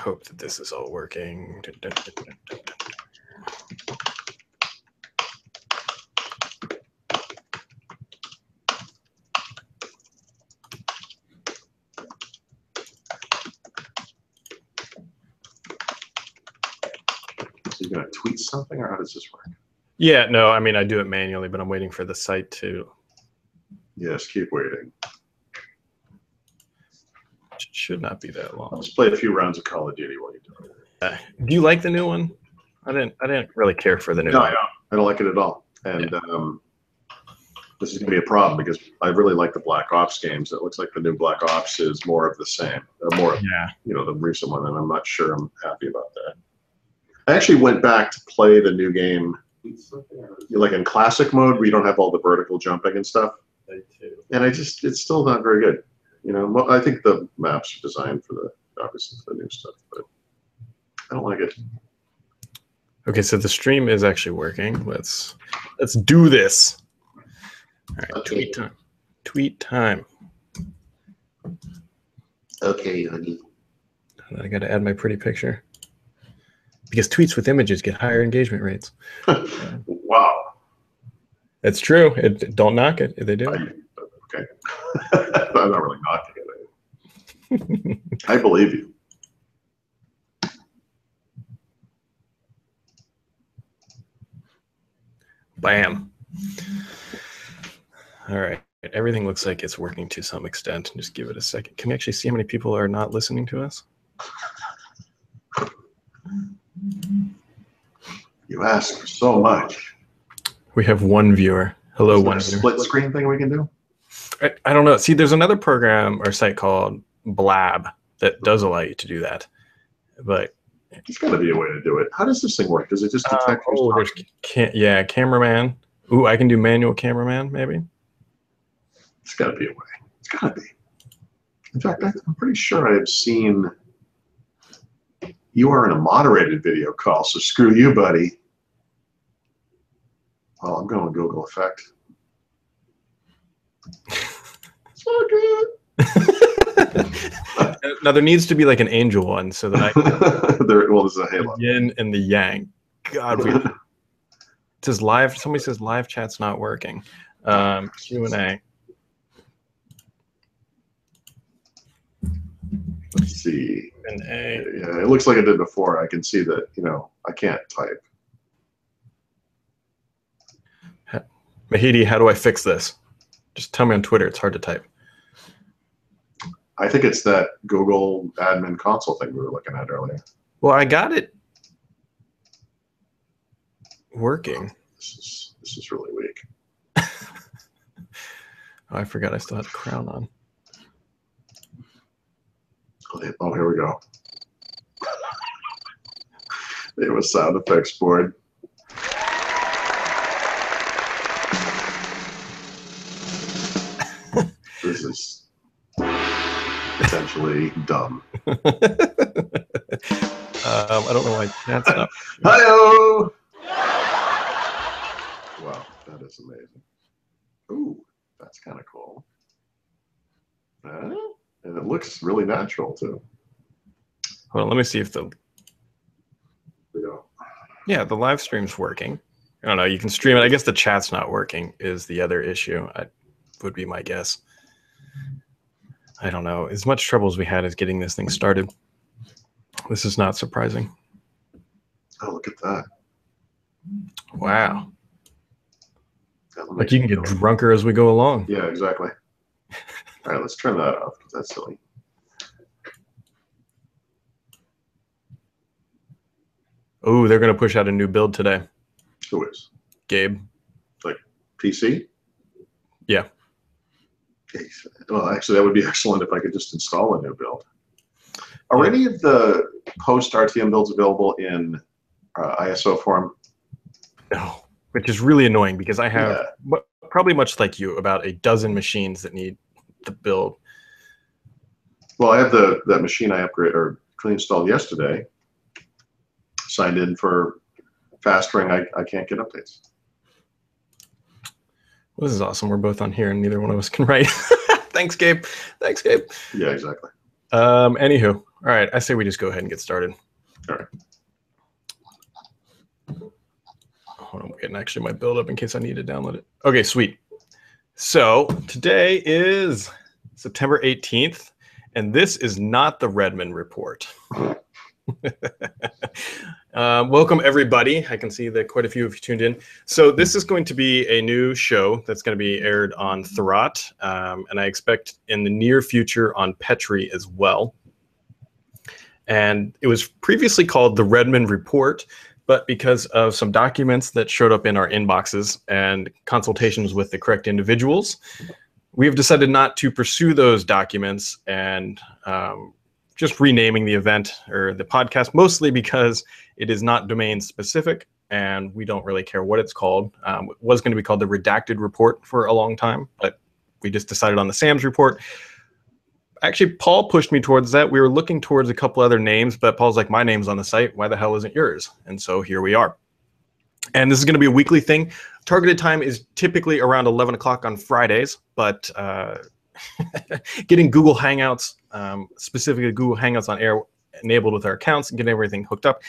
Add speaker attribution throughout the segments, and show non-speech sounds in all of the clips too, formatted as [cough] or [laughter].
Speaker 1: hope that this is all working.
Speaker 2: So you're gonna tweet something, or how does this work?
Speaker 1: Yeah, no, I mean I do it manually, but I'm waiting for the site to.
Speaker 2: Yes, keep waiting.
Speaker 1: It should not be that long.
Speaker 2: Let's play a few rounds of Call of Duty while you do it.
Speaker 1: Uh, do you like the new one? I didn't. I didn't really care for the new
Speaker 2: No, I
Speaker 1: one.
Speaker 2: don't. I don't like it at all. And um, this is gonna be a problem because I really like the Black Ops games. It looks like the new Black Ops is more of the same, or more,
Speaker 1: Yeah.
Speaker 2: you know, the recent one, and I'm not sure I'm happy about that. I actually went back to play the new game, like in classic mode, where you don't have all the vertical jumping and stuff. and I just it's still not very good. You know, I think the maps are designed for the obviously for the new stuff, but I don't like it.
Speaker 1: Okay, so the stream is actually working. Let's let's do this. All right,
Speaker 2: Okay.
Speaker 1: tweet time. Tweet time.
Speaker 2: Okay, honey.
Speaker 1: I got to add my pretty picture because tweets with images get higher engagement rates. [laughs]
Speaker 2: wow.
Speaker 1: It's true. It, don't knock it. They do.
Speaker 2: Okay. [laughs] I'm not really knocking it. I believe you.
Speaker 1: Bam. All right. Everything looks like it's working to some extent. Just give it a second. Can we actually see how many people are not listening to us?
Speaker 2: You ask so much.
Speaker 1: We have one viewer. Hello,
Speaker 2: Is there
Speaker 1: one
Speaker 2: a
Speaker 1: viewer.
Speaker 2: split screen thing we can do?
Speaker 1: I, I don't know. See, there's another program or site called Blab that does allow you to do that. But
Speaker 2: There's got to be a way to do it. How does this thing work? Does it just
Speaker 1: uh,
Speaker 2: detect? who's
Speaker 1: oh, there's can yeah, cameraman. Ooh, I can do manual cameraman maybe.
Speaker 2: It's got to be a way. It's got to be. In fact, I- I'm pretty sure I've seen. You are in a moderated video call, so screw you, buddy. Well, I'm going Google Effect. So good. [laughs]
Speaker 1: now there needs to be like an angel one so that I [laughs]
Speaker 2: there, well, there's a halo.
Speaker 1: the yin and the yang. God, we, [laughs] it says live. Somebody says live chat's not working. Um, Q and A.
Speaker 2: Let's see.
Speaker 1: And A.
Speaker 2: Yeah, it looks like it did before. I can see that. You know, I can't type.
Speaker 1: Mehedi, how do I fix this? Just tell me on Twitter. It's hard to type.
Speaker 2: I think it's that Google admin console thing we were looking at earlier.
Speaker 1: Well, I got it working.
Speaker 2: This is this is really weak. [laughs]
Speaker 1: Oh, I forgot I still had the crown on.
Speaker 2: Oh, here we go. [laughs] They was sound effects board. This is potentially dumb. [laughs]
Speaker 1: um, I don't know why chat's not.
Speaker 2: Hi-oh! Wow, that is amazing. Ooh, that's kind of cool. Huh? And it looks really natural too.
Speaker 1: Hold on, let me see if the
Speaker 2: know,
Speaker 1: yeah the live stream's working. I don't know. You can stream it. I guess the chat's not working is the other issue. I would be my guess. I don't know. As much trouble as we had as getting this thing started, this is not surprising.
Speaker 2: Oh, look at that.
Speaker 1: Wow.
Speaker 2: That
Speaker 1: Like you can get drunker as we go along.
Speaker 2: Yeah, exactly. [laughs] All right, let's turn that off because that's silly.
Speaker 1: Oh, they're gonna push out a new build today.
Speaker 2: Who is?
Speaker 1: Gabe.
Speaker 2: Like PC?
Speaker 1: Yeah.
Speaker 2: Well, actually, that would be [laughs] excellent if I could just install a new build. Are any of the post RTM builds available in uh, ISO form?
Speaker 1: No, which is really annoying because I have
Speaker 2: Yeah.
Speaker 1: probably much like you about a dozen machines that need the build.
Speaker 2: Well, I have the that machine I upgraded or clean installed yesterday. Signed in for fast ring. I, I can't get updates.
Speaker 1: Well, this is awesome. We're both on here and neither one of us can write. [laughs] Thanks, Gabe. Thanks, Gabe.
Speaker 2: Yeah, exactly.
Speaker 1: Um, anywho, All right, I say we just go ahead and get started.
Speaker 2: All right.
Speaker 1: Hold on, I'm getting actually my build up in case I need to download it. Okay, sweet. So today is September 18th, and this is not the Redmond report. [laughs] um, welcome everybody. I can see that quite a few of you tuned in. So this is going to be a new show that's going to be aired on Thurrott, um, and I expect in the near future on Petri as well. And it was previously called the Redmond Report, but because of some documents that showed up in our inboxes and consultations with the correct individuals, we have decided not to pursue those documents and um, just renaming the event or the podcast, mostly because it is not domain specific and we don't really care what it's called. Um, it was going to be called the Redacted Report for a long time, but we just decided on the SAMS Report. Actually paul pushed me towards that. We were looking towards a couple other names but paul's like my name's on the site. Why the hell isn't yours? And so here we are. And this is going to be a weekly thing. Targeted time is typically around 11 o'clock on fridays but uh, [laughs] getting google hangouts um, specifically google hangouts on air enabled with our accounts and getting everything hooked up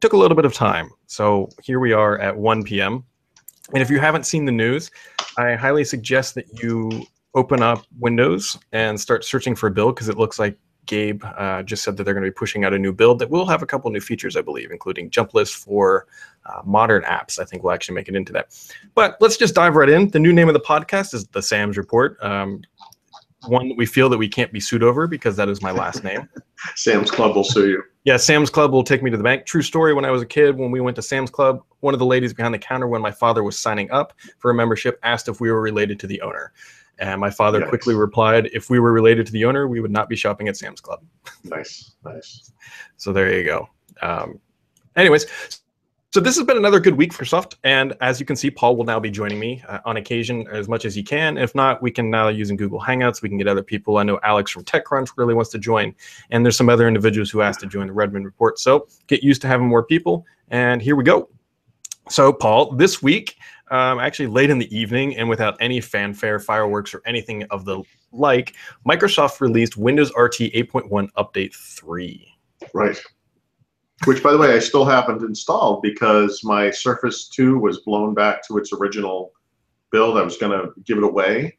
Speaker 1: took a little bit of time so here we are at 1 p.m and if you haven't seen the news i highly suggest that you open up Windows and start searching for a build because it looks like Gabe uh, just said that they're going to be pushing out a new build that will have a couple new features, I believe, including jump list for uh, modern apps. I think we'll actually make it into that. But let's just dive right in. The new name of the podcast is the Sam's Report. Um, one that we feel that we can't be sued over because that is my last name. [laughs]
Speaker 2: Sam's Club will sue you.
Speaker 1: Yeah, Sam's Club will take me to the bank. True story. When I was a kid, when we went to Sam's Club, one of the ladies behind the counter, when my father was signing up for a membership, asked if we were related to the owner. And my father Yikes. quickly replied, if we were related to the owner, we would not be shopping at Sam's Club.
Speaker 2: Nice, nice.
Speaker 1: So there you go. Um, anyways, so this has been another good week for Soft. And as you can see, Paul will now be joining me uh, on occasion as much as he can. If not, we can now using Google Hangouts. We can get other people. I know Alex from TechCrunch really wants to join. And there's some other individuals who asked to join the Redmond report. So get used to having more people. And here we go. So, Paul, this week um, actually late in the evening and without any fanfare, fireworks, or anything of the like, Microsoft released Windows RT 8.1 Update 3.
Speaker 2: Right. Which, by the way, I still haven't installed because my Surface 2 was blown back to its original build. I was going to give it away.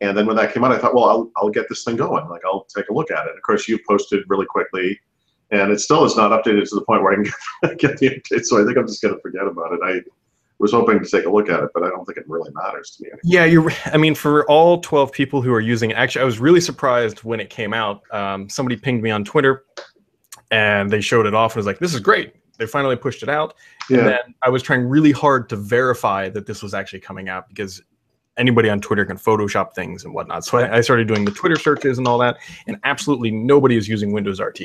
Speaker 2: And then when that came out, I thought, well, I'll, I'll get this thing going. Like, I'll take a look at it. Of course, you posted really quickly, and it still is not updated to the point where I can [laughs] get the update. So I think I'm just going to forget about it. I was hoping to take a look at it, but I don't think it really matters to me. Anymore.
Speaker 1: Yeah, you're. I mean, for all 12 people who are using actually, I was really surprised when it came out. Um, somebody pinged me on Twitter, and they showed it off and was like, "This is great." They finally pushed it out, yeah. and then I was trying really hard to verify that this was actually coming out because anybody on Twitter can Photoshop things and whatnot. So I, I started doing the Twitter searches and all that, and absolutely nobody is using Windows RT,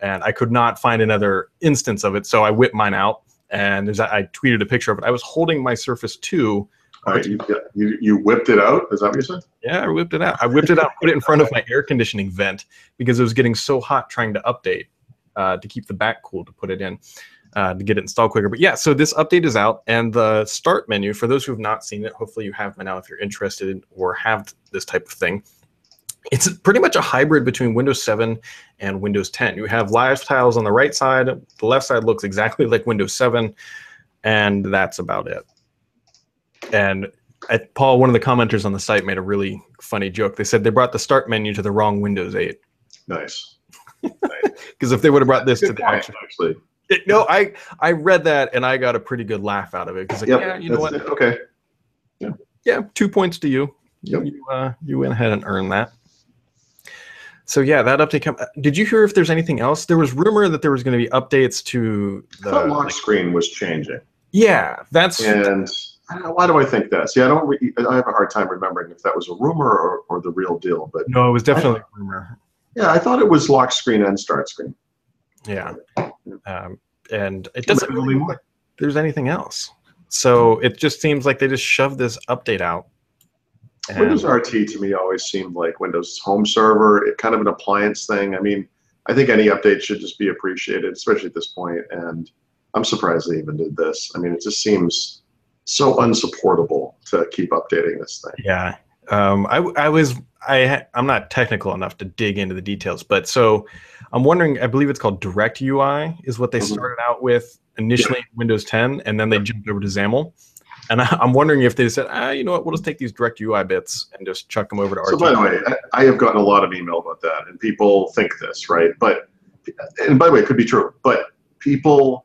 Speaker 1: and I could not find another instance of it. So I whipped mine out and there's I tweeted a picture of it. I was holding my Surface 2.
Speaker 2: Right, you, you, you whipped it out? Is that what you said?
Speaker 1: Yeah, I whipped it out. I whipped it out, put it in front of my air conditioning vent because it was getting so hot trying to update uh, to keep the back cool to put it in uh, to get it installed quicker. But yeah, so this update is out, and the start menu for those who have not seen it, hopefully you have by now if you're interested or have this type of thing it's pretty much a hybrid between Windows 7 and Windows 10. You have live tiles on the right side. The left side looks exactly like Windows 7, and that's about it. And I, Paul, one of the commenters on the site, made a really funny joke. They said they brought the start menu to the wrong Windows 8.
Speaker 2: Nice. [laughs]
Speaker 1: Because if they would have brought this to the point, actually. It, no, I I read that and I got a pretty good laugh out of it because like, yep, yeah, you know what? It.
Speaker 2: Okay.
Speaker 1: Yeah. Yeah, two points to you. Yep. You uh, you went ahead and earned that. So yeah, that update. Come, did you hear if there's anything else? There was rumor that there was going to be updates to
Speaker 2: the lock like, screen was changing.
Speaker 1: Yeah, that's
Speaker 2: and why do I think that? See, I don't. Re- I have a hard time remembering if that was a rumor or, or the real deal. But
Speaker 1: no, it was definitely I, a rumor.
Speaker 2: Yeah, I thought it was lock screen and start screen.
Speaker 1: Yeah, um, and it doesn't really look like there's anything else. So it just seems like they just shoved this update out
Speaker 2: Windows RT to me always seemed like Windows Home Server, it kind of an appliance thing. I mean, I think any update should just be appreciated, especially at this point. And I'm surprised they even did this. I mean, it just seems so unsupportable to keep updating this thing.
Speaker 1: Yeah. Um, I, I was I I'm not technical enough to dig into the details, but so I'm wondering. I believe it's called Direct UI is what they
Speaker 2: Mhm.
Speaker 1: started out with initially in Windows 10, and then they jumped over to XAML. And I, I'm wondering if they said, ah, you know what, we'll just take these Direct UI bits and just chuck them over to
Speaker 2: So
Speaker 1: RT.
Speaker 2: by the way, I, I have gotten a lot of email about that, and people think this, right? But and by the way, it could be true, but people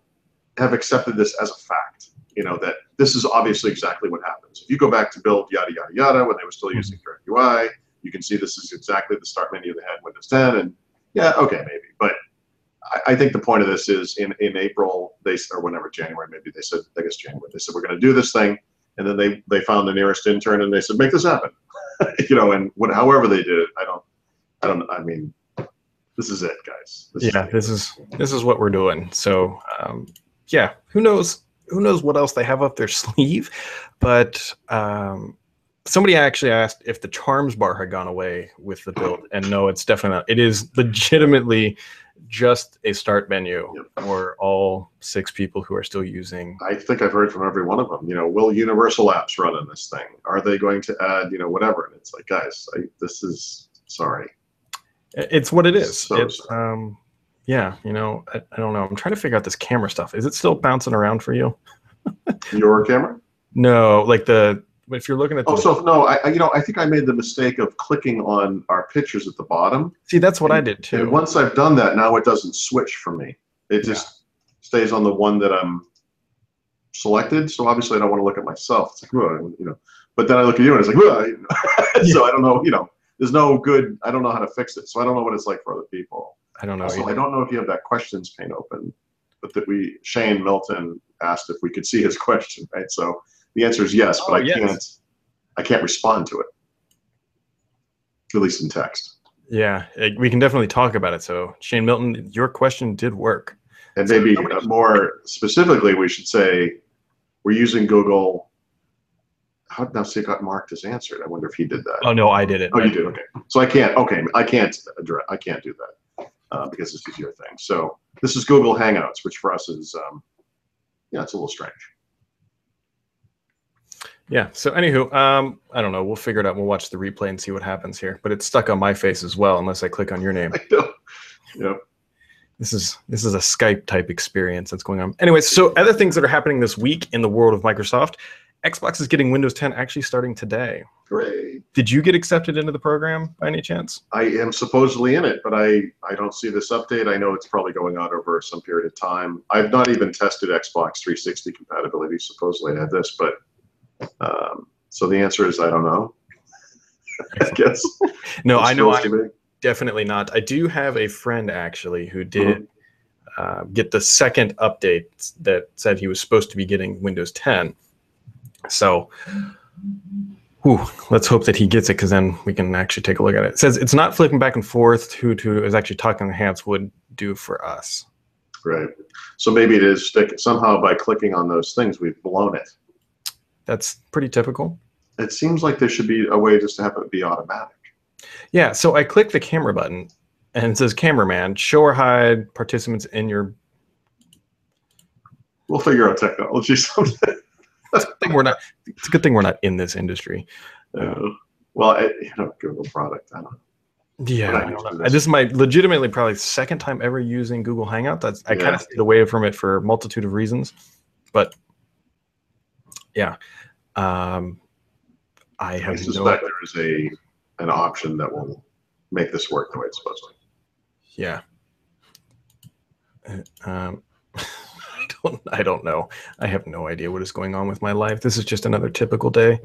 Speaker 2: have accepted this as a fact. You know that this is obviously exactly what happens. If you go back to build yada yada yada when they were still using Direct UI, you can see this is exactly the start menu they had in Windows 10, and yeah, okay, maybe, but I, I think the point of this is in in April they or whenever January maybe they said I guess January they said we're going to do this thing, and then they they found the nearest intern and they said make this happen, [laughs] you know, and what however they did it, I don't I don't I mean this is it, guys. This
Speaker 1: yeah,
Speaker 2: it.
Speaker 1: this is this is what we're doing. So um, yeah, who knows who knows what else they have up their [laughs] sleeve, but um, somebody actually asked if the charms bar had gone away with the build, and no, it's definitely not. It is legitimately just a start menu for all six people who are still using.
Speaker 2: I think I've heard from every one of them. You know, will Universal Apps run in this thing? Are they going to add, you know, whatever? And it's like, guys, I, this is sorry.
Speaker 1: It's what it is.
Speaker 2: So
Speaker 1: it's um, yeah, you know, I, I don't know. I'm trying to figure out this camera stuff. Is it still bouncing around for you?
Speaker 2: Your camera? [laughs]
Speaker 1: No, like the if you're looking at the
Speaker 2: Oh, so no, I, you know I think I made the mistake of clicking on our pictures at the bottom.
Speaker 1: see that's what I did too.
Speaker 2: And once I've done that, now it doesn't switch for me. It just stays on the one that I'm selected. So obviously I don't want to look at myself. It's like, you know. But then I look at you and it's like, [laughs] so I don't know. You know, there's no good. I don't know how to fix it. So I don't know what it's like for other people.
Speaker 1: I don't know.
Speaker 2: Also. I don't know if you have that questions pane open, but that we Shane Milton asked if we could see his [laughs] question, right? So the answer is yes, but
Speaker 1: Oh,
Speaker 2: I
Speaker 1: yes.
Speaker 2: can't. I can't respond to it, at least in text.
Speaker 1: Yeah, eh, we can definitely talk about it. So Shane Milton, your question did work.
Speaker 2: And
Speaker 1: So
Speaker 2: maybe
Speaker 1: nobody-
Speaker 2: more specifically, we should say we're using Google. How? See, it got marked as answered. I wonder if he did that.
Speaker 1: Oh no, I did it.
Speaker 2: Oh, you did. Okay. So I can't. Okay, I can't address. I can't do that uh, because this is your thing. So this is Google Hangouts, which for us is, um, yeah, it's a little strange.
Speaker 1: Yeah. So anywho, um, I don't know. We'll figure it out. We'll watch the replay and see what happens here. But it's stuck on my face as well, unless I click on your name. [laughs]
Speaker 2: Yep.
Speaker 1: This is this is a Skype type experience that's going on. Anyways, so other things that are happening this week in the world of Microsoft, Xbox is getting Windows 10 actually starting today.
Speaker 2: Hooray.
Speaker 1: Did you get accepted into the program by any chance?
Speaker 2: I am supposedly in it, but I, I don't see this update. I know it's probably going on over some period of time. I've not even tested Xbox 360 compatibility. Supposedly I had this, but um, so the answer is I don't know. [laughs] I guess.
Speaker 1: No, I know I definitely not. I do have a friend actually who did uh, get the second update that said he was supposed to be getting Windows 10. So, whew, let's hope that he gets it because then we can actually take a look at it. It says it's not flipping back and forth. Who to is actually talking the hands would do for us.
Speaker 2: Right. So maybe it is stick somehow by clicking on those things we've blown it.
Speaker 1: That's pretty typical.
Speaker 2: It seems like there should be a way just to have it be automatic.
Speaker 1: Yeah. So I click the camera button and it says cameraman, show or hide participants in your.
Speaker 2: We'll figure out technology [laughs] someday.
Speaker 1: It's a good thing we're not. It's a good thing we're not in this industry.
Speaker 2: Uh, well, I, you know, Google product. I don't know.
Speaker 1: Yeah,
Speaker 2: I
Speaker 1: I
Speaker 2: used
Speaker 1: don't
Speaker 2: to
Speaker 1: know.
Speaker 2: this.
Speaker 1: this is my legitimately probably second time ever using Google Hangout. That's I kind of stayed away from it for a multitude of reasons, but yeah, um, I
Speaker 2: I
Speaker 1: have no.
Speaker 2: suspect there is a an option that will make this work the way it's supposed to.
Speaker 1: Yeah. Uh, Um, [laughs] I don't. I don't know. I have no idea what is going on with my life. This is just another typical day.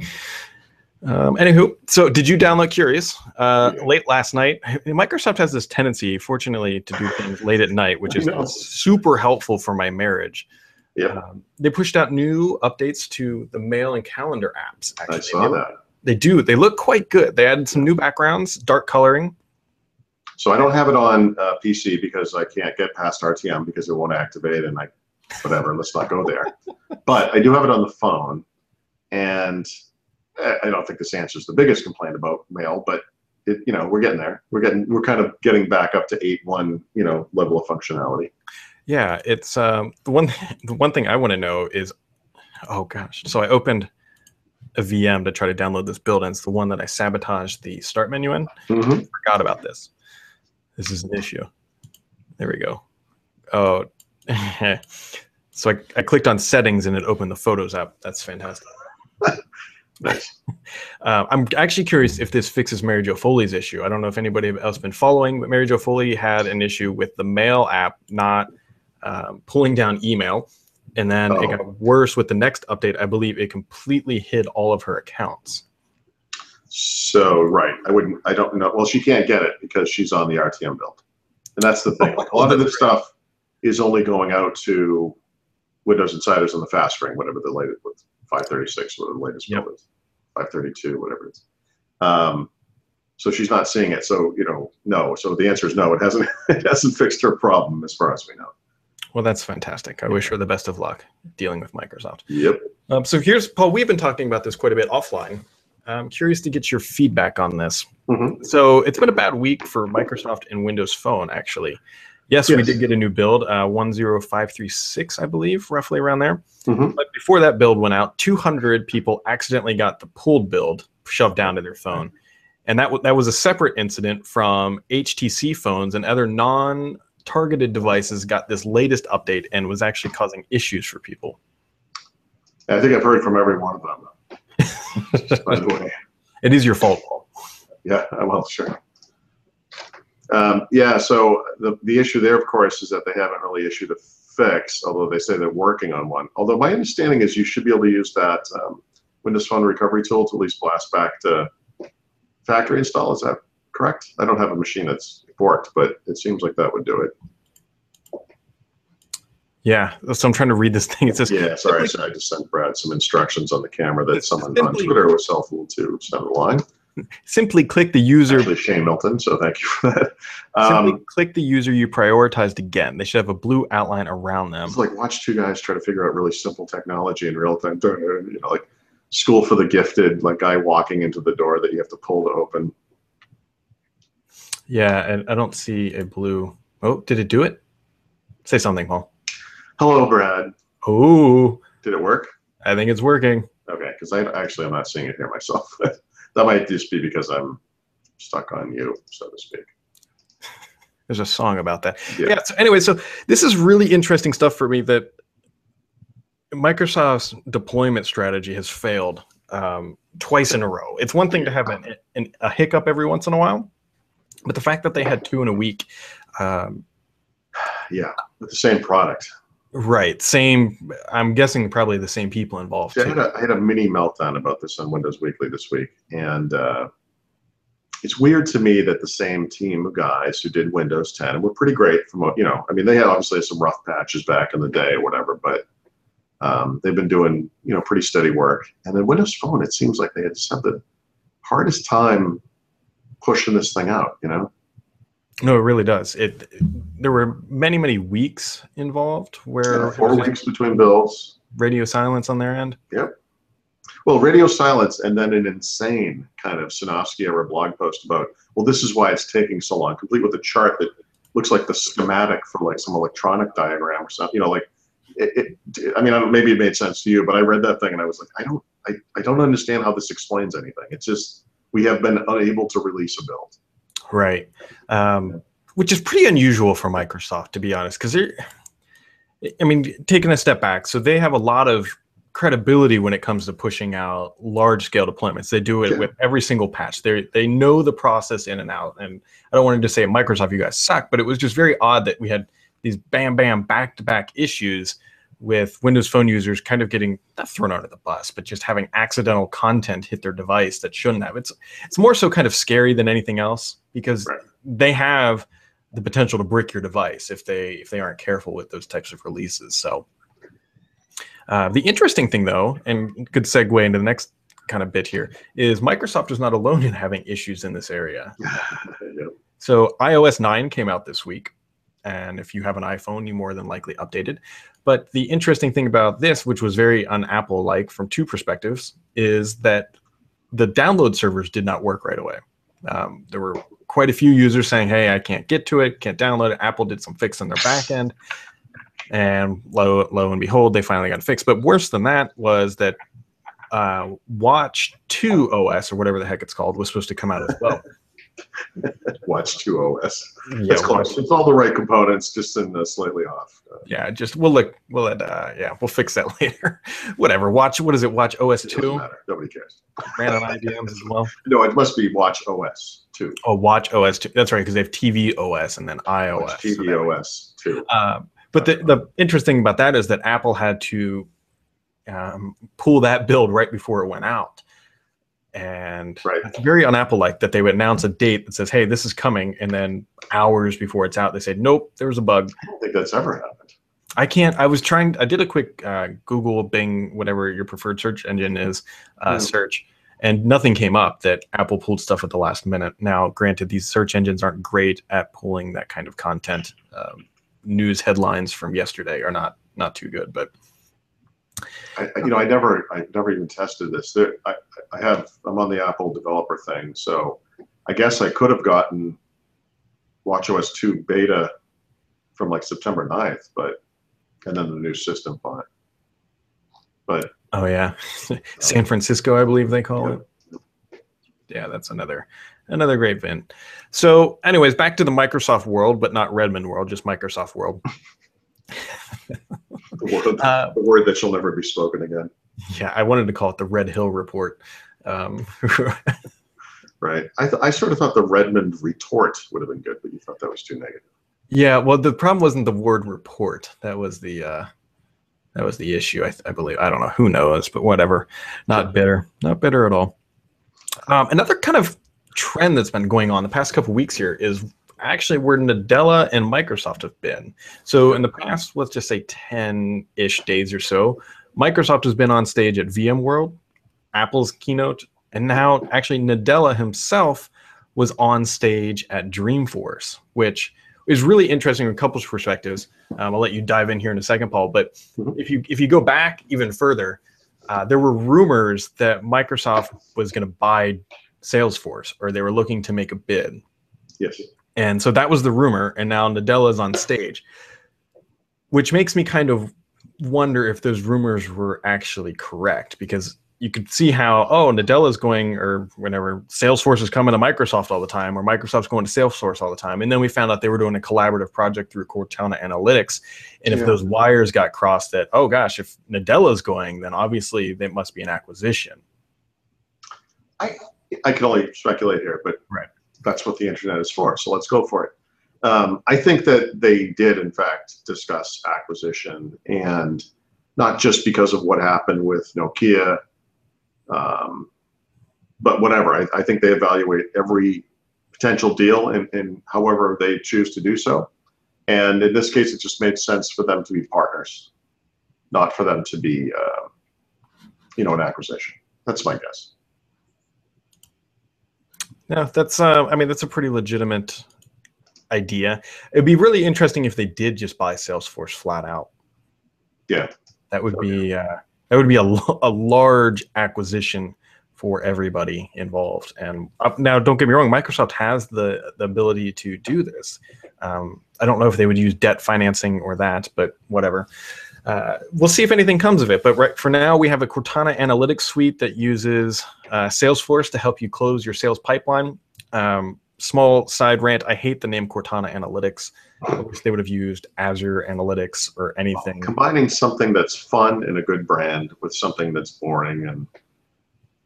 Speaker 1: Um, anywho, so did you download Curious uh,
Speaker 2: Yeah.
Speaker 1: late last night? Microsoft has this tendency, fortunately, to do things late at night, which is super helpful for my marriage.
Speaker 2: Yeah,
Speaker 1: Um, they pushed out new updates to the mail and calendar apps. Actually,
Speaker 2: I saw that.
Speaker 1: They do. They look quite good. They added some new backgrounds, dark coloring.
Speaker 2: So I don't have it on uh, PC because I can't get past RTM because it won't activate, and I, whatever. let's not go there. But I do have it on the phone, and I I don't think this answers the biggest complaint about mail, but it, you know, we're getting there. We're getting, we're kind of getting back up to eight one, you know, level of functionality.
Speaker 1: Yeah, it's um, the one. [laughs] The one thing I want to know is, oh gosh. So I opened a VM to try to download this build, and it's the one that I sabotaged the start menu in.
Speaker 2: hmm
Speaker 1: Forgot about this. This is an issue. There we go. Oh, [laughs] so I, I clicked on settings and it opened the Photos app. That's fantastic. [laughs]
Speaker 2: Nice.
Speaker 1: Uh, I'm actually curious if this fixes Mary Jo Foley's issue. I don't know if anybody else been following, but Mary Jo Foley had an issue with the Mail app not um, pulling down email, and then it
Speaker 2: Oh.
Speaker 1: got worse with the next update. I believe it completely hid all of her accounts.
Speaker 2: So right, I wouldn't. I don't know. Well, she can't get it because she's on the RTM build, and that's the thing. Like, [laughs] a lot of this stuff is only going out to Windows Insiders on the fast ring, whatever the latest, 536, whatever the latest
Speaker 1: Yep.
Speaker 2: build is, 532, whatever it is. Um, so she's not seeing it. So you know, no. So the answer is no. It hasn't. [laughs] It hasn't fixed her problem as far as we know.
Speaker 1: Well, that's fantastic. I wish her the best of luck dealing with Microsoft.
Speaker 2: Yep.
Speaker 1: Um, so here's Paul. We've been talking about this quite a bit offline. I'm curious to get your feedback on this.
Speaker 2: Mhm.
Speaker 1: So it's been a bad week for Microsoft and Windows Phone, actually. Yes, we did get a new build, uh, 10536, I believe, roughly around there.
Speaker 2: Mhm.
Speaker 1: But before that build went out, 200 people accidentally got the pulled build shoved down to their phone. And that, w- that was a separate incident from HTC phones and other non targeted devices got this latest update and was actually causing issues for people.
Speaker 2: I think I've heard from every one of them. [laughs] By the way.
Speaker 1: It is your fault, Paul.
Speaker 2: Yeah, well, sure. Um, yeah, so the, the issue there, of course, is that they haven't really issued a fix, although they say they're working on one. Although my understanding is you should be able to use that um, Windows Phone recovery tool to at least blast back to factory install. Is that correct? I don't have a machine that's forked, but it seems like that would do it.
Speaker 1: Yeah. So I'm trying to read this thing. It says,
Speaker 2: Yeah, sorry, sorry. I just sent Brad some instructions on the camera that someone on Twitter was helpful to send along.
Speaker 1: simply click the user.
Speaker 2: Actually, Shane Milton, so thank you for that. Um,
Speaker 1: Simply click the user you prioritized again. They should have a blue outline around them.
Speaker 2: It's like watch two guys try to figure out really simple technology in real time. [laughs] You know, like school for the gifted, like guy walking into the door that you have to pull to open.
Speaker 1: Yeah, and I don't see a blue. Oh, did it do it? Say something, Paul.
Speaker 2: Hello, Brad.
Speaker 1: Oh,
Speaker 2: Did it work?
Speaker 1: I think it's working.
Speaker 2: Okay, because I actually I'm not seeing it here myself. [laughs] that might just be because I'm stuck on you, so to speak.
Speaker 1: There's a song about that.
Speaker 2: Yeah.
Speaker 1: Yeah. so anyway, so this is really interesting stuff for me that Microsoft's deployment strategy has failed um, twice in a row. It's one thing to have an, an, a hiccup every once in a while, but the fact that they had two in a week, um,
Speaker 2: Yeah, with the same product.
Speaker 1: right? Same. I'm guessing probably the same people involved.
Speaker 2: See, I had, a, I had a mini meltdown about this on Windows Weekly this week, and uh, it's weird to me that the same team of guys who did Windows 10 and were pretty great from what you know. I mean, they had obviously some rough patches back in the day or whatever, but um, they've been doing you know pretty steady work. And then Windows Phone, it seems like they had just have the hardest time pushing this thing out. You know,
Speaker 1: No, it really does. It. There were many, many weeks involved where
Speaker 2: Uh, four weeks between bills.
Speaker 1: radio silence on their end. Yep.
Speaker 2: Well, radio silence, and then an insane kind of Sinofsky era blog post about, well, this is why it's taking so long, complete with a chart that looks like the schematic for like some electronic diagram or something. You know, like it. it I mean, I don't, maybe it made sense to you, but I read that thing and I was like, I don't, I, I don't understand how this explains anything. It's just we have been unable to release a build.
Speaker 1: Right. Um, which is pretty unusual for Microsoft, to be honest, because they're, I mean, taking a step back, so they have a lot of credibility when it comes to pushing out large scale deployments. They do it
Speaker 2: Yeah.
Speaker 1: with every single patch. They they know the process in and out. And I don't want to just say Microsoft, you guys suck, but it was just very odd that we had these bam bam back to back issues with Windows Phone users kind of getting not thrown under the bus, but just having accidental content hit their device that shouldn't have. It's it's more so kind of scary than anything else because
Speaker 2: Right.
Speaker 1: they have the potential to brick your device if they if they aren't careful with those types of releases. So uh, the interesting thing, though, and good segue into the next kind of bit here, is Microsoft is not alone in having issues in this area. [laughs]
Speaker 2: Yeah.
Speaker 1: So iOS 9 came out this week. And if you have an iPhone, you more than likely updated. But the interesting thing about this, which was very un Apple like from two perspectives, is that the download servers did not work right away. Um, there were quite a few users saying, hey, I can't get to it, can't download it. Apple did some fix on their back end. And lo, lo and behold, they finally got fixed. But worse than that was that uh, Watch 2 OS or whatever the heck it's called was supposed to come out as well.
Speaker 2: Watch 2 OS.
Speaker 1: Yeah,
Speaker 2: it's close. It's all the right components, just in uh, slightly off. Uh,
Speaker 1: yeah, just we'll look. We'll let. Uh, yeah, we'll fix that [laughs] later. Whatever. Watch. What is it? Watch OS two.
Speaker 2: matter. Nobody cares.
Speaker 1: Ran on IBMs as well. [laughs]
Speaker 2: No, it must be Watch OS 2.
Speaker 1: Oh, Watch OS two. That's right, because they have TV OS and then iOS.
Speaker 2: Watch TV
Speaker 1: that-
Speaker 2: OS 2.
Speaker 1: Uh, but the, the interesting about that is that Apple had to um, pull that build right before it went out. And
Speaker 2: Right.
Speaker 1: it's very unapple like that they would announce a date that says, hey, this is coming. And then hours before it's out, they say, nope, there was a bug.
Speaker 2: I don't think that's ever happened.
Speaker 1: I can't. I was trying. I did a quick uh, Google, Bing, whatever your preferred search engine is, uh,
Speaker 2: Yeah.
Speaker 1: search, and nothing came up that Apple pulled stuff at the last minute. Now, granted, these search engines aren't great at pulling that kind of content. Um, news headlines from yesterday are not not too good, but
Speaker 2: I, you know, I never, I never even tested this. There, I, I have, I'm on the Apple developer thing, so I guess I could have gotten WatchOS 2 beta from like September 9th, but, and then the new system on it. But
Speaker 1: oh yeah, [laughs] San Francisco, I believe they call
Speaker 2: Yeah.
Speaker 1: it. Yeah, that's another another great vin. So, anyways, back to the Microsoft world, but not Redmond world, just Microsoft world. [laughs]
Speaker 2: the word,
Speaker 1: Uh,
Speaker 2: the word that shall never be spoken again,
Speaker 1: yeah, I wanted to call it the Red Hill Report. Um, [laughs]
Speaker 2: right? I, th- I sort of thought the Redmond retort would have been good, but you thought that was too negative.
Speaker 1: Yeah, well, the problem wasn't the word report. That was the uh, that was the issue. I, I believe. I don't know. Who knows? But whatever. Not bitter. Not bitter at all. Um, another kind of trend that's been going on the past couple weeks here is actually where Nadella and Microsoft have been. So in the past, let's just say ten-ish days or so, Microsoft has been on stage at VMworld, Apple's keynote, and now actually Nadella himself was on stage at Dreamforce, which is really interesting from a couple of perspectives. Um, I'll let you dive in here in a second, Paul. But
Speaker 2: Mhm.
Speaker 1: if you if you go back even further, uh, there were rumors that Microsoft was going to buy Salesforce, or they were looking to make a bid.
Speaker 2: Yes.
Speaker 1: And so that was the rumor, and now Nadella is on stage, which makes me kind of wonder if those rumors were actually correct because you could see how oh Nadella's going or whenever Salesforce is coming to Microsoft all the time or Microsoft's going to Salesforce all the time, and then we found out they were doing a collaborative project through Cortana Analytics, and if those wires got crossed, that oh gosh, if Nadella's going, then obviously there must be an acquisition.
Speaker 2: I I can only speculate here, but
Speaker 1: Right.
Speaker 2: That's what the internet is for. So let's go for it. Um, I think that they did, in fact, discuss acquisition, and not just because of what happened with Nokia, um, but whatever. I, I think they evaluate every potential deal, and, and however they choose to do so. And in this case, it just made sense for them to be partners, not for them to be, uh, you know, an acquisition. That's my guess.
Speaker 1: Yeah, that's uh, I mean that's a pretty legitimate idea. It'd be really interesting if they did just buy Salesforce flat out.
Speaker 2: Yeah.
Speaker 1: That would be uh, that would be a, a large acquisition for everybody involved. And uh, now, don't get me wrong, Microsoft has the the ability to do this. Um, I don't know if they would use debt financing or that, but whatever. Uh, we'll see if anything comes of it. But right for now, we have a Cortana Analytics suite that uses uh, Salesforce to help you close your sales pipeline. Um, small side rant: I hate the name Cortana Analytics. I wish they would have used Azure Analytics or anything.
Speaker 2: combining something that's fun and a good brand with something that's boring and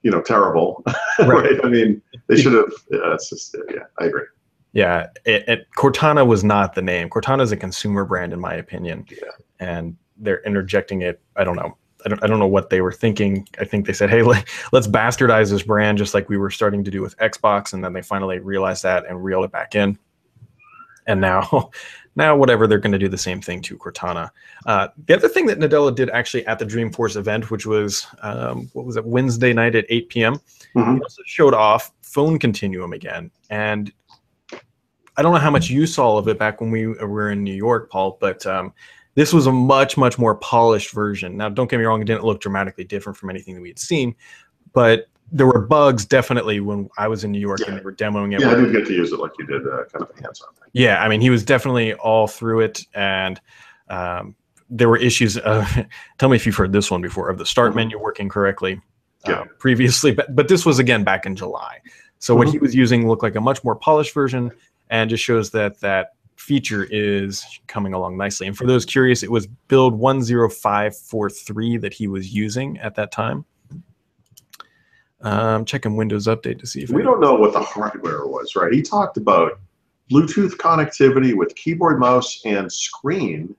Speaker 2: you know terrible [laughs] right, i mean they should have yeah just yeah i agree
Speaker 1: Yeah, it, it, Cortana was not the name. Cortana is a consumer brand, in my opinion.
Speaker 2: Yeah.
Speaker 1: And they're interjecting it. I don't know. I don't, I don't know what they were thinking. I think they said, hey, let, let's bastardize this brand just like we were starting to do with Xbox. And then they finally realized that and reeled it back in. And now, [laughs] now whatever, they're going to do the same thing to Cortana. Uh, the other thing that Nadella did actually at the Dreamforce event, which was, um, what was it, Wednesday night at 8 p.m.,
Speaker 2: Mhm.
Speaker 1: he also showed off Phone Continuum again. And I don't know how much you saw of it back when we were in New York, Paul, but um, this was a much, much more polished version. Now, don't get me wrong, it didn't look dramatically different from anything that we had seen, but there were bugs definitely when I was in New York and they were demoing it.
Speaker 2: yeah i didn't get to use it like you did uh, kind of a hands-on thing
Speaker 1: yeah, I mean, he was definitely all through it, and um, there were issues. Uh, [laughs] tell me if you've heard this one before of the start
Speaker 2: Mhm.
Speaker 1: menu working correctly. uh, previously, but, but this was again back in July. So what he was using looked like a much more polished version and just shows that that feature is coming along nicely. And for those curious, it was build 10543 that he was using at that time. Um, checking Windows Update to see if
Speaker 2: We don't know what the hardware was, right? He talked about Bluetooth connectivity with keyboard, mouse, and screen.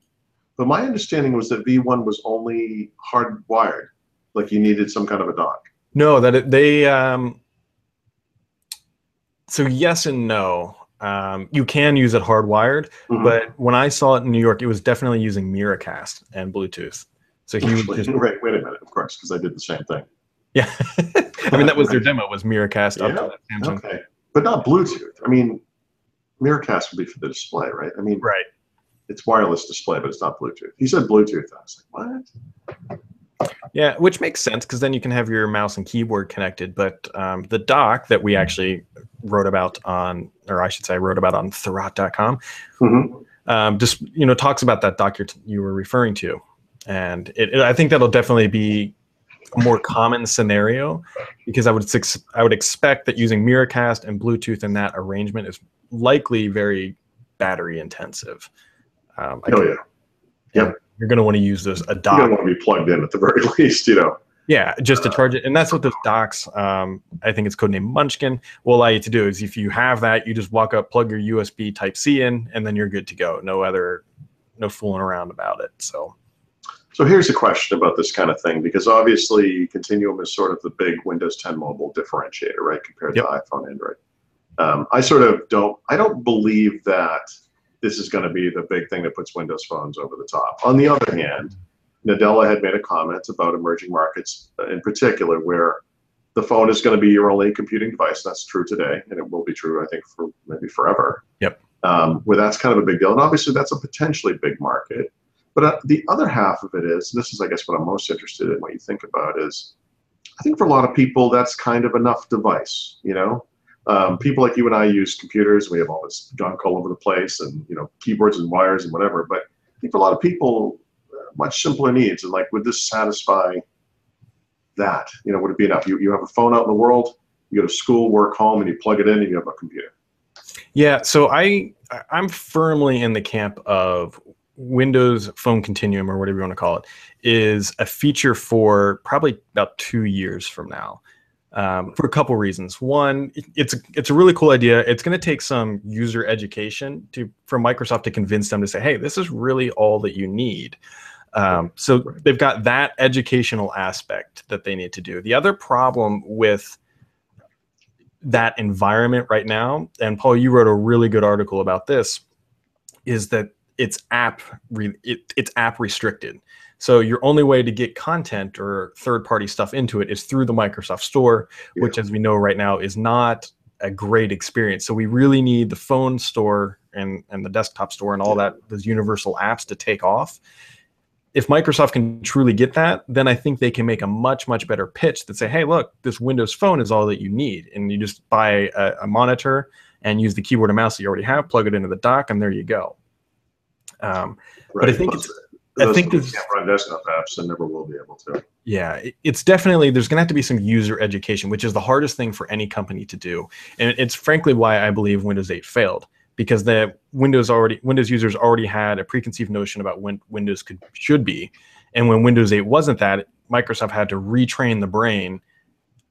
Speaker 2: But my understanding was that V1 was only hardwired, like you needed some kind of a dock.
Speaker 1: No, that it, they. Um, so yes and no. Um, you can use it hardwired,
Speaker 2: Mhm.
Speaker 1: but when I saw it in New York, it was definitely using Miracast and Bluetooth. So he was just [laughs]
Speaker 2: wait, wait a minute, of course, because I did the same thing.
Speaker 1: yeah. [laughs] I mean that was their demo was Miracast up
Speaker 2: Yeah,
Speaker 1: to that Samsung.
Speaker 2: Okay, but not Bluetooth. I mean, Miracast would be for the display, right? I mean,
Speaker 1: Right.
Speaker 2: it's wireless display, but it's not Bluetooth. He said Bluetooth. I was like, what?
Speaker 1: Yeah, which makes sense because then you can have your mouse and keyboard connected. But um, the dock that we actually wrote about on, or I should say, wrote about on Thurrott.com,
Speaker 2: Mhm.
Speaker 1: um, just you know talks about that dock you're t- you were referring to, and it, it- I think that'll definitely be a more common scenario because I would ex- I would expect that using Miracast and Bluetooth in that arrangement is likely very battery intensive. Um, I
Speaker 2: Oh yeah.
Speaker 1: You're going to want to use those a
Speaker 2: you
Speaker 1: dock
Speaker 2: don't want to be plugged in at the very [laughs] least, you know.
Speaker 1: yeah, just to charge it, and that's what those docks. Um, I think it's codenamed Munchkin. Will allow you to do is if you have that, you just walk up, plug your USB Type C in, and then you're good to go. No other, no fooling around about it. So
Speaker 2: So here's a question about this kind of thing, because obviously Continuum is sort of the big Windows 10 mobile differentiator, right, compared
Speaker 1: Yep.
Speaker 2: to iPhone, Android. Um, I sort of don't, I don't believe that this is going to be the big thing that puts Windows phones over the top. On the other hand, Nadella had made a comment about emerging markets uh, in particular, where the phone is going to be your only computing device. That's true today, and it will be true, I think, for maybe forever.
Speaker 1: Yep.
Speaker 2: Um, where that's kind of a big deal, and obviously that's a potentially big market. But uh, the other half of it is, and this is, I guess, what I'm most interested in. What you think about is, I think for a lot of people, that's kind of enough device. You know, um, people like you and I use computers. We have all this junk all over the place, and you know, keyboards and wires and whatever. But I think for a lot of people, much simpler needs. And like, would this satisfy that? You know, would it be enough? You you have a phone out in the world. You go to school, work, home, and you plug it in, and you have a computer.
Speaker 1: yeah, so I- I'm firmly in the camp of Windows Phone Continuum or whatever you want to call it is a feature for probably about two years from now. Um, for a couple reasons. One, it's it's a really cool idea. It's going to take some user education to for Microsoft to convince them to say, "Hey, this is really all that you need." Um, so they've got that educational aspect that they need to do. The other problem with that environment right now, and Paul, you wrote a really good article about this, is that it's app re- it, it's app restricted. So your only way to get content or third party stuff into it is through the Microsoft Store,
Speaker 2: Yeah.
Speaker 1: which as we know right now is not a great experience. So we really need the phone store and and the desktop store and all that those universal apps to take off. If Microsoft can truly get that, then I think they can make a much much better pitch that say, "Hey, look, this Windows Phone is all that you need, and you just buy a, a monitor and use the keyboard and mouse that you already have, plug it into the dock, and there you go." Um, But I think it's- I think this-
Speaker 2: can't run desktop apps and never will be able to.
Speaker 1: Yeah, it's definitely there's going to have to be some user education, which is the hardest thing for any company to do, and it's frankly why I believe Windows 8 failed because the Windows already Windows users already had a preconceived notion about when Windows could should be, and when Windows 8 wasn't that, Microsoft had to retrain the brain,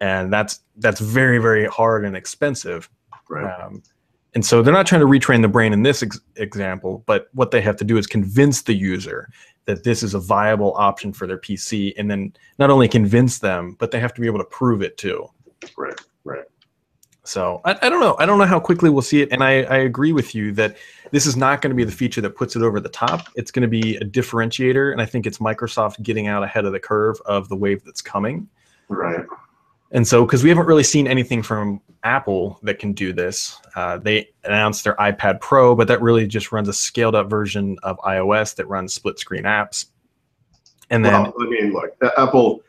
Speaker 1: and that's that's very very hard and expensive.
Speaker 2: Right.
Speaker 1: Um, and so they're not trying to retrain the brain in this ex- example, but what they have to do is convince the user that this is a viable option for their PC, and then not only convince them, but they have to be able to prove it too.
Speaker 2: Right. Right.
Speaker 1: So I, I don't know. I don't know how quickly we'll see it, and I, I agree with you that this is not going to be the feature that puts it over the top. It's going to be a differentiator, and I think it's Microsoft getting out ahead of the curve of the wave that's coming.
Speaker 2: Right.
Speaker 1: And so, because we haven't really seen anything from Apple that can do this, uh, they announced their iPad Pro, but that really just runs a scaled up version of iOS that runs split screen apps. And then,
Speaker 2: well, I mean, look, Apple,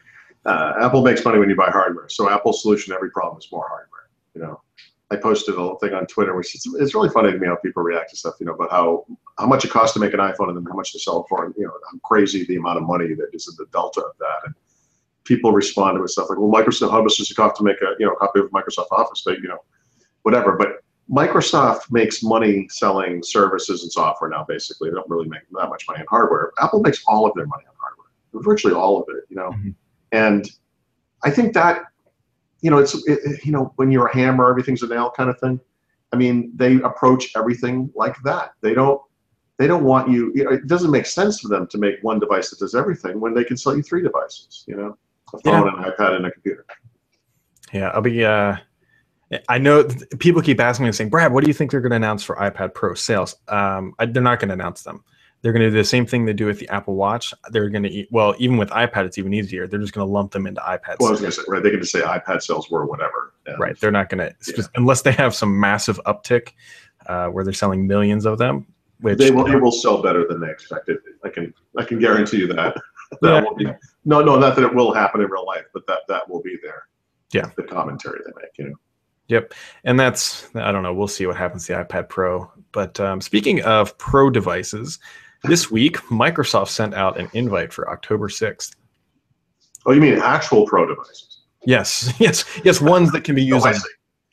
Speaker 2: uh, Apple makes money when you buy hardware. So Apple's solution to every problem is more hardware. You know, I posted a little thing on Twitter, which is, it's really funny to me how people react to stuff. You know, about how how much it costs to make an iPhone and then how much to sell it for, and you know, how crazy the amount of money that is in the delta of that. And people responded with stuff like, "Well, Microsoft Hub is just a to make a you know copy of Microsoft Office, but you know, whatever." But Microsoft makes money selling services and software now. Basically, they don't really make that much money in hardware. Apple makes all of their money on hardware, virtually all of it. You know, mm-hmm. and I think that you know it's it, you know when you're a hammer, everything's a nail kind of thing. I mean, they approach everything like that. They don't they don't want you, you know, it doesn't make sense for them to make one device that does everything when they can sell you three devices, you know, a phone, yeah. an iPad, and a computer.
Speaker 1: Yeah, I'll be, uh, I know people keep asking me and saying, Brad, what do you think they're going to announce for iPad Pro sales? Um, I, they're not going to announce them. They're going to do the same thing they do with the Apple Watch. They're going to, well, even with iPad, it's even easier. They're just going to lump them into iPad.
Speaker 2: Well, I was going to say, right? They can just say iPad sales were whatever.
Speaker 1: right. They're not going to, yeah. unless they have some massive uptick uh, where they're selling millions of them,
Speaker 2: which they will, it will sell better than they expected. I can I can guarantee you that. That yeah. will be no no not that it will happen in real life, but that that will be there.
Speaker 1: Yeah,
Speaker 2: the commentary they make, you know.
Speaker 1: Yep, and that's I don't know. We'll see what happens to the iPad Pro. But um, speaking of Pro devices, this week Microsoft sent out an invite for October sixth.
Speaker 2: Oh, you mean actual Pro devices?
Speaker 1: Yes, [laughs] yes, yes. Ones that can be used.
Speaker 2: Oh, on,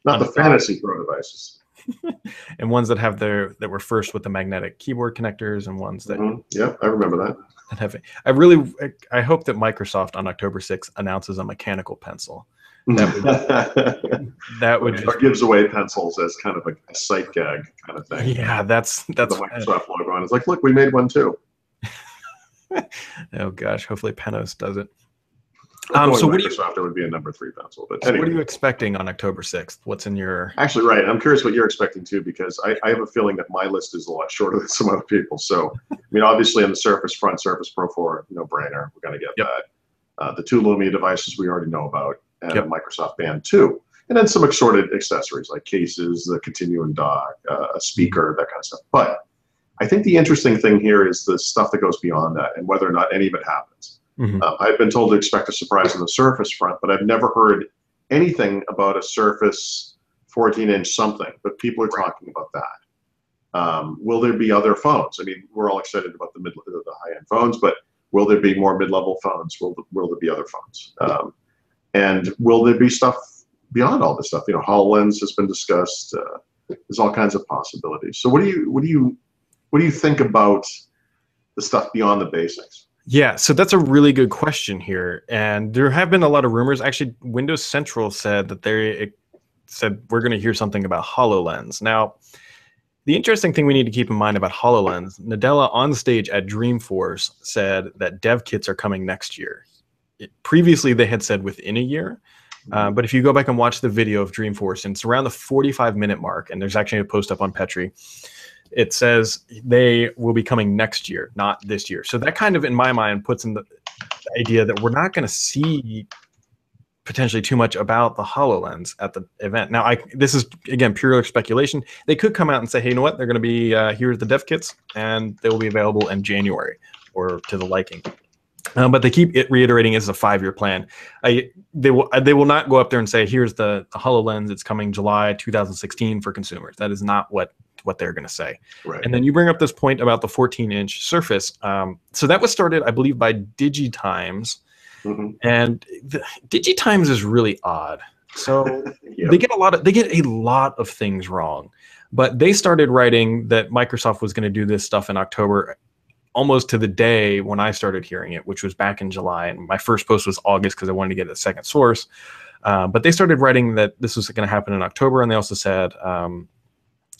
Speaker 2: not the fantasy Pro devices. [laughs]
Speaker 1: and ones that have their that were first with the magnetic keyboard connectors, and ones that
Speaker 2: mm-hmm. yeah, I remember that. [laughs]
Speaker 1: That have I really I hope that Microsoft on October 6th announces a mechanical pencil. That would, [laughs] that would
Speaker 2: or gives away pencils as kind of a, a sight gag kind of thing.
Speaker 1: Yeah, that's that's
Speaker 2: the Microsoft logo on. It's like, look, we made one too. [laughs]
Speaker 1: oh gosh, hopefully Panos does it.
Speaker 2: Um, so what do you, it would be a number three pencil. But anyway.
Speaker 1: what are you expecting on October 6th? What's in your
Speaker 2: actually right? I'm curious what you're expecting too, because I, I have a feeling that my list is a lot shorter [laughs] than some other people. So I mean, obviously on the Surface front, Surface Pro 4, no brainer. We're going to get yep. that. Uh, the two Lumia devices we already know about, and yep. Microsoft Band 2. And then some assorted accessories like cases, the continuum dock, uh, a speaker, that kind of stuff. But I think the interesting thing here is the stuff that goes beyond that and whether or not any of it happens. Mm-hmm. Uh, I've been told to expect a surprise on the Surface front, but I've never heard anything about a Surface 14 inch something, but people are talking about that. Um, will there be other phones? I mean, we're all excited about the mid, the high end phones, but will there be more mid level phones? Will will there be other phones? Um, and will there be stuff beyond all this stuff? You know, Hololens has been discussed. Uh, there's all kinds of possibilities. So, what do you what do you what do you think about the stuff beyond the basics?
Speaker 1: Yeah, so that's a really good question here, and there have been a lot of rumors. Actually, Windows Central said that they said we're going to hear something about Hololens. Now, the interesting thing we need to keep in mind about Hololens, Nadella on stage at Dreamforce said that dev kits are coming next year. It, previously, they had said within a year, uh, but if you go back and watch the video of Dreamforce, and it's around the 45 minute mark, and there's actually a post up on Petri it says they will be coming next year, not this year. So that kind of, in my mind, puts in the idea that we're not going to see potentially too much about the HoloLens at the event. Now, I this is again pure speculation. They could come out and say, "Hey, you know what? They're going to be uh, here's the dev kits, and they will be available in January or to the liking." Um, but they keep it reiterating it's a five-year plan. I, they will they will not go up there and say, "Here's the, the Hololens. It's coming July 2016 for consumers." That is not what what they're going to say. Right. And then you bring up this point about the 14 inch surface. Um, so that was started, I believe, by DigiTimes. Mm-hmm. And the, DigiTimes is really odd. So yep. [laughs] they get a lot of they get a lot of things wrong. But they started writing that Microsoft was going to do this stuff in October almost to the day when I started hearing it, which was back in July. And my first post was August because I wanted to get a second source. Uh, but they started writing that this was going to happen in October, and they also said um,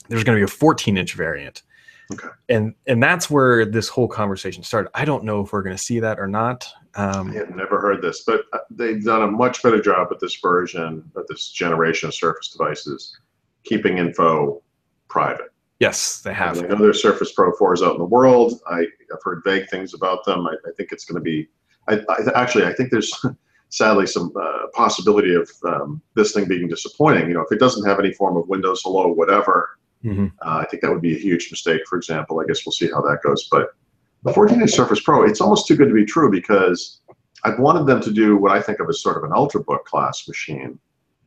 Speaker 1: there's going to be a 14 inch variant. Okay. And and that's where this whole conversation started. I don't know if we're going to see that or not.
Speaker 2: Um, I have never heard this, but uh, they've done a much better job with this version of this generation of Surface devices, keeping info private.
Speaker 1: Yes, they have.
Speaker 2: And I know there's Surface Pro 4s out in the world. I, have heard vague things about them. I, I think it's going to be. I, I, actually, I think there's [laughs] sadly some uh, possibility of um, this thing being disappointing. You know, if it doesn't have any form of Windows Hello, whatever, Mm-hmm. Uh, I think that would be a huge mistake, for example. I guess we'll see how that goes. But the 14 inch Surface Pro, it's almost too good to be true because I've wanted them to do what I think of as sort of an ultrabook class machine.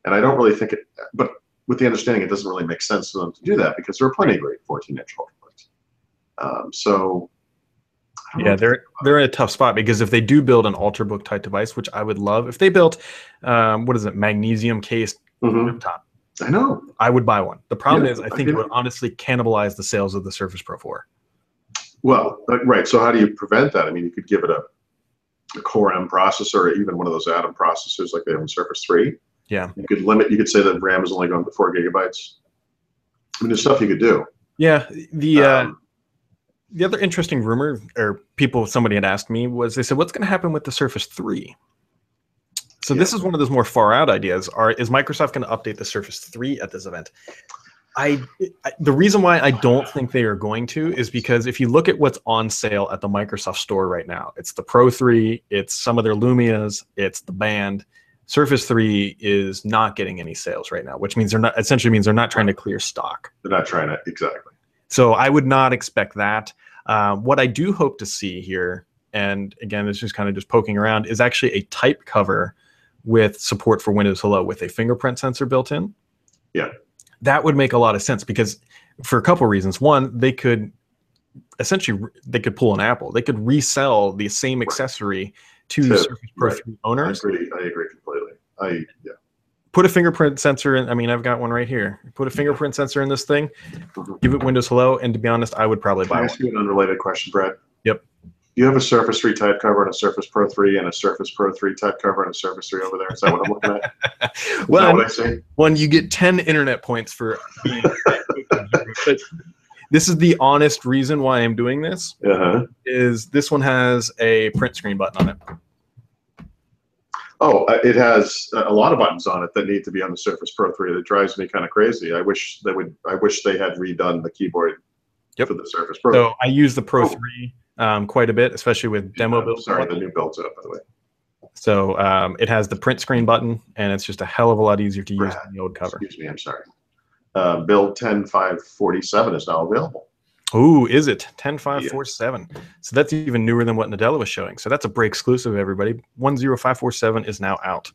Speaker 2: And I don't really think it, but with the understanding it doesn't really make sense for them to do that because there are plenty of great 14 inch ultrabooks. Um, so I don't know
Speaker 1: Yeah, they're they're in a tough spot because if they do build an ultrabook type device, which I would love, if they built, um, what is it, magnesium cased
Speaker 2: it. Mhm.
Speaker 1: laptop,
Speaker 2: I know.
Speaker 1: I would buy one. The problem
Speaker 2: Yeah,
Speaker 1: is, I
Speaker 2: I
Speaker 1: think
Speaker 2: get
Speaker 1: it would honestly cannibalize the sales of the Surface Pro 4.
Speaker 2: Well, uh, right. So how do you prevent that? I mean, you could give it a, a Core M processor, or even one of those Atom processors like they have in Surface Three.
Speaker 1: Yeah.
Speaker 2: You could limit. You could say that RAM is only going to four gigabytes. I mean, there's stuff you could do.
Speaker 1: Yeah, the uh,
Speaker 2: Um,
Speaker 1: the other interesting rumor, or people, somebody had asked me, was they said, "What's going to happen with the Surface 3?" So this is one of those more far out ideas. Are is Microsoft going to update the Surface 3 at this event? I, I the reason why I don't think they are going to is because if you look at what's on sale at the Microsoft Store right now, it's the Pro 3, it's some of their Lumias, it's the Band. Surface 3 is not getting any sales right now, which means they're not essentially means they're not trying to clear stock.
Speaker 2: they're not trying to exactly.
Speaker 1: So I would not expect that. Um, what I do hope to see here, and again, this is kind of just poking around, is actually a type cover with support for Windows Hello with a fingerprint sensor built in.
Speaker 2: Yeah.
Speaker 1: That would make a lot of sense because for a couple of reasons. One, they could essentially they could pull an Apple. They could resell the same accessory to
Speaker 2: To-
Speaker 1: Surface Pro
Speaker 2: right.
Speaker 1: 3
Speaker 2: I
Speaker 1: owners.
Speaker 2: agree. I agree completely. I yeah.
Speaker 1: Put a fingerprint sensor in. I mean, I've got one right here. Put a fingerprint sensor in this thing.
Speaker 2: Mhm.
Speaker 1: Give it Windows Hello, and to be honest, I would probably
Speaker 2: Can
Speaker 1: buy
Speaker 2: I
Speaker 1: one.
Speaker 2: ask you an unrelated question, Brad?
Speaker 1: Yep.
Speaker 2: You have a Surface 3 type cover and a Surface Pro 3 and a Surface Pro 3 type cover and a Surface 3 over there. Is that what I'm looking at? [laughs] Is
Speaker 1: well,
Speaker 2: what I see?
Speaker 1: one you get 10 internet points for but [laughs] this is the honest reason why i'm doing this
Speaker 2: Uh-huh.
Speaker 1: is this one has a print screen button on it
Speaker 2: Oh, uh, it has a a lot of buttons on it that need to be on the Surface Pro 3. That drives me kind of crazy. I wish they would. I wish they had redone the keyboard
Speaker 1: Yep.
Speaker 2: for the Surface Pro.
Speaker 1: so i use the pro
Speaker 2: Oh.
Speaker 1: 3 um, quite a bit especially with demo builds.
Speaker 2: Sorry, the new build's up, by the way.
Speaker 1: so um, it has the print screen button and it's just a hell of a lot easier to use than the old cover.
Speaker 2: Excuse me, I'm sorry. Uh, build 10547 is now available.
Speaker 1: Ooh, is it? 10547 so that's even newer than what nadella was showing. So that's a break exclusive everybody. 10547 is now out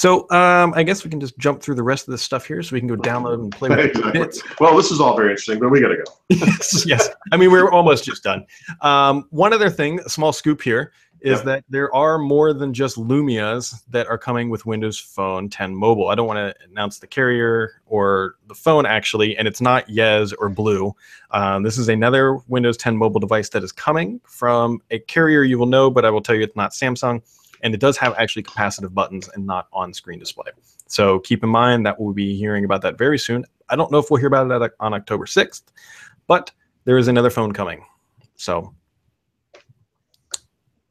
Speaker 1: so um, i guess we can just jump through the rest of this stuff here so we can go download and play with
Speaker 2: Exactly.
Speaker 1: bits
Speaker 2: Well, this is all very interesting, but we got to go. [laughs]
Speaker 1: yes, yes. I mean, we're almost just done. Um, one other thing, a small scoop here, is
Speaker 2: Yeah.
Speaker 1: that there are more than just Lumias that are coming with Windows Phone 10 Mobile. I don't want to announce the carrier or the phone actually, and it's not Yezz or BLU. Um, this is another Windows 10 mobile device that is coming from a carrier you will know, but I will tell you it's not Samsung. And it does have actually capacitive buttons and not on screen display. So keep in mind that we'll be hearing about that very soon. I don't know if we'll hear about it on October 6th, but there is another phone coming. So,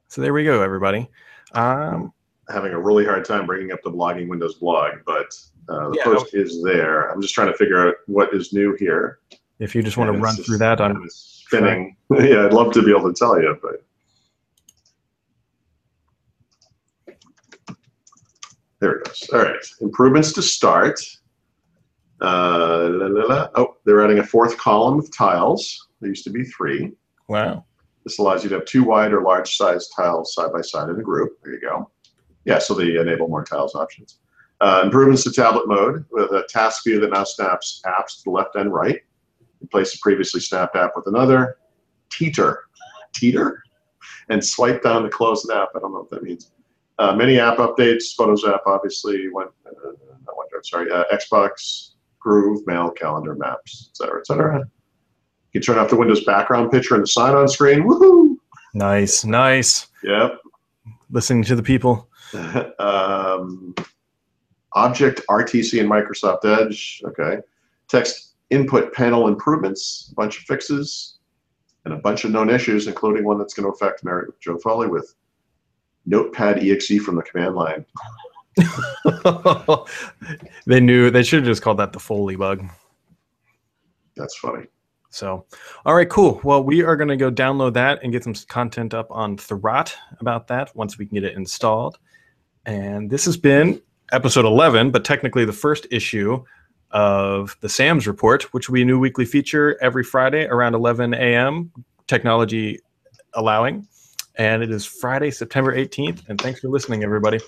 Speaker 1: so there we go, everybody. Um,
Speaker 2: Having a really hard time bringing up the blogging Windows blog, but uh, the
Speaker 1: Yeah,
Speaker 2: post is there. I'm just trying to figure out what is new here.
Speaker 1: if you just want to run through that,
Speaker 2: I'm spinning. [laughs] yeah, I'd love to be able to tell you, but there it goes. All right, improvements to start. Uh, la, la, la. Oh, they're adding a fourth column of tiles. There used to be three.
Speaker 1: wow,
Speaker 2: This allows you to have two wide or large size tiles side by side in a group. There you go. Yeah, so they enable more tiles options. Uh, improvements to tablet mode with a task view that now snaps apps to the left and right. Replace the previously snapped app with another. Teeter. Teeter? And swipe down to close an app. I don't know what that means. Uh, many app updates. Photos app, obviously. One, uh, not OneDrive, sorry. Uh, Xbox, Groove, Mail, Calendar, Maps, etc., etc. You can turn off the Windows background picture and the sign-on screen. Woohoo!
Speaker 1: nice, nice.
Speaker 2: Yep.
Speaker 1: Listening to the people. [laughs]
Speaker 2: um, object RTC and Microsoft Edge. Okay. Text input panel improvements, a bunch of fixes, and a bunch of known issues, including one that's going to affect Mary Jo Foley with Notepad exe from the command line. [laughs]
Speaker 1: they knew they should have just called that the Foley bug.
Speaker 2: That's funny.
Speaker 1: So, all right, cool. Well, we are going to go download that and get some content up on Thurrott about that once we can get it installed. And this has been episode 11, but technically the first issue of the SAMS report, which will be a new weekly feature every Friday around 11 a.m., technology allowing. And it is Friday, September 18th. And thanks for listening, everybody.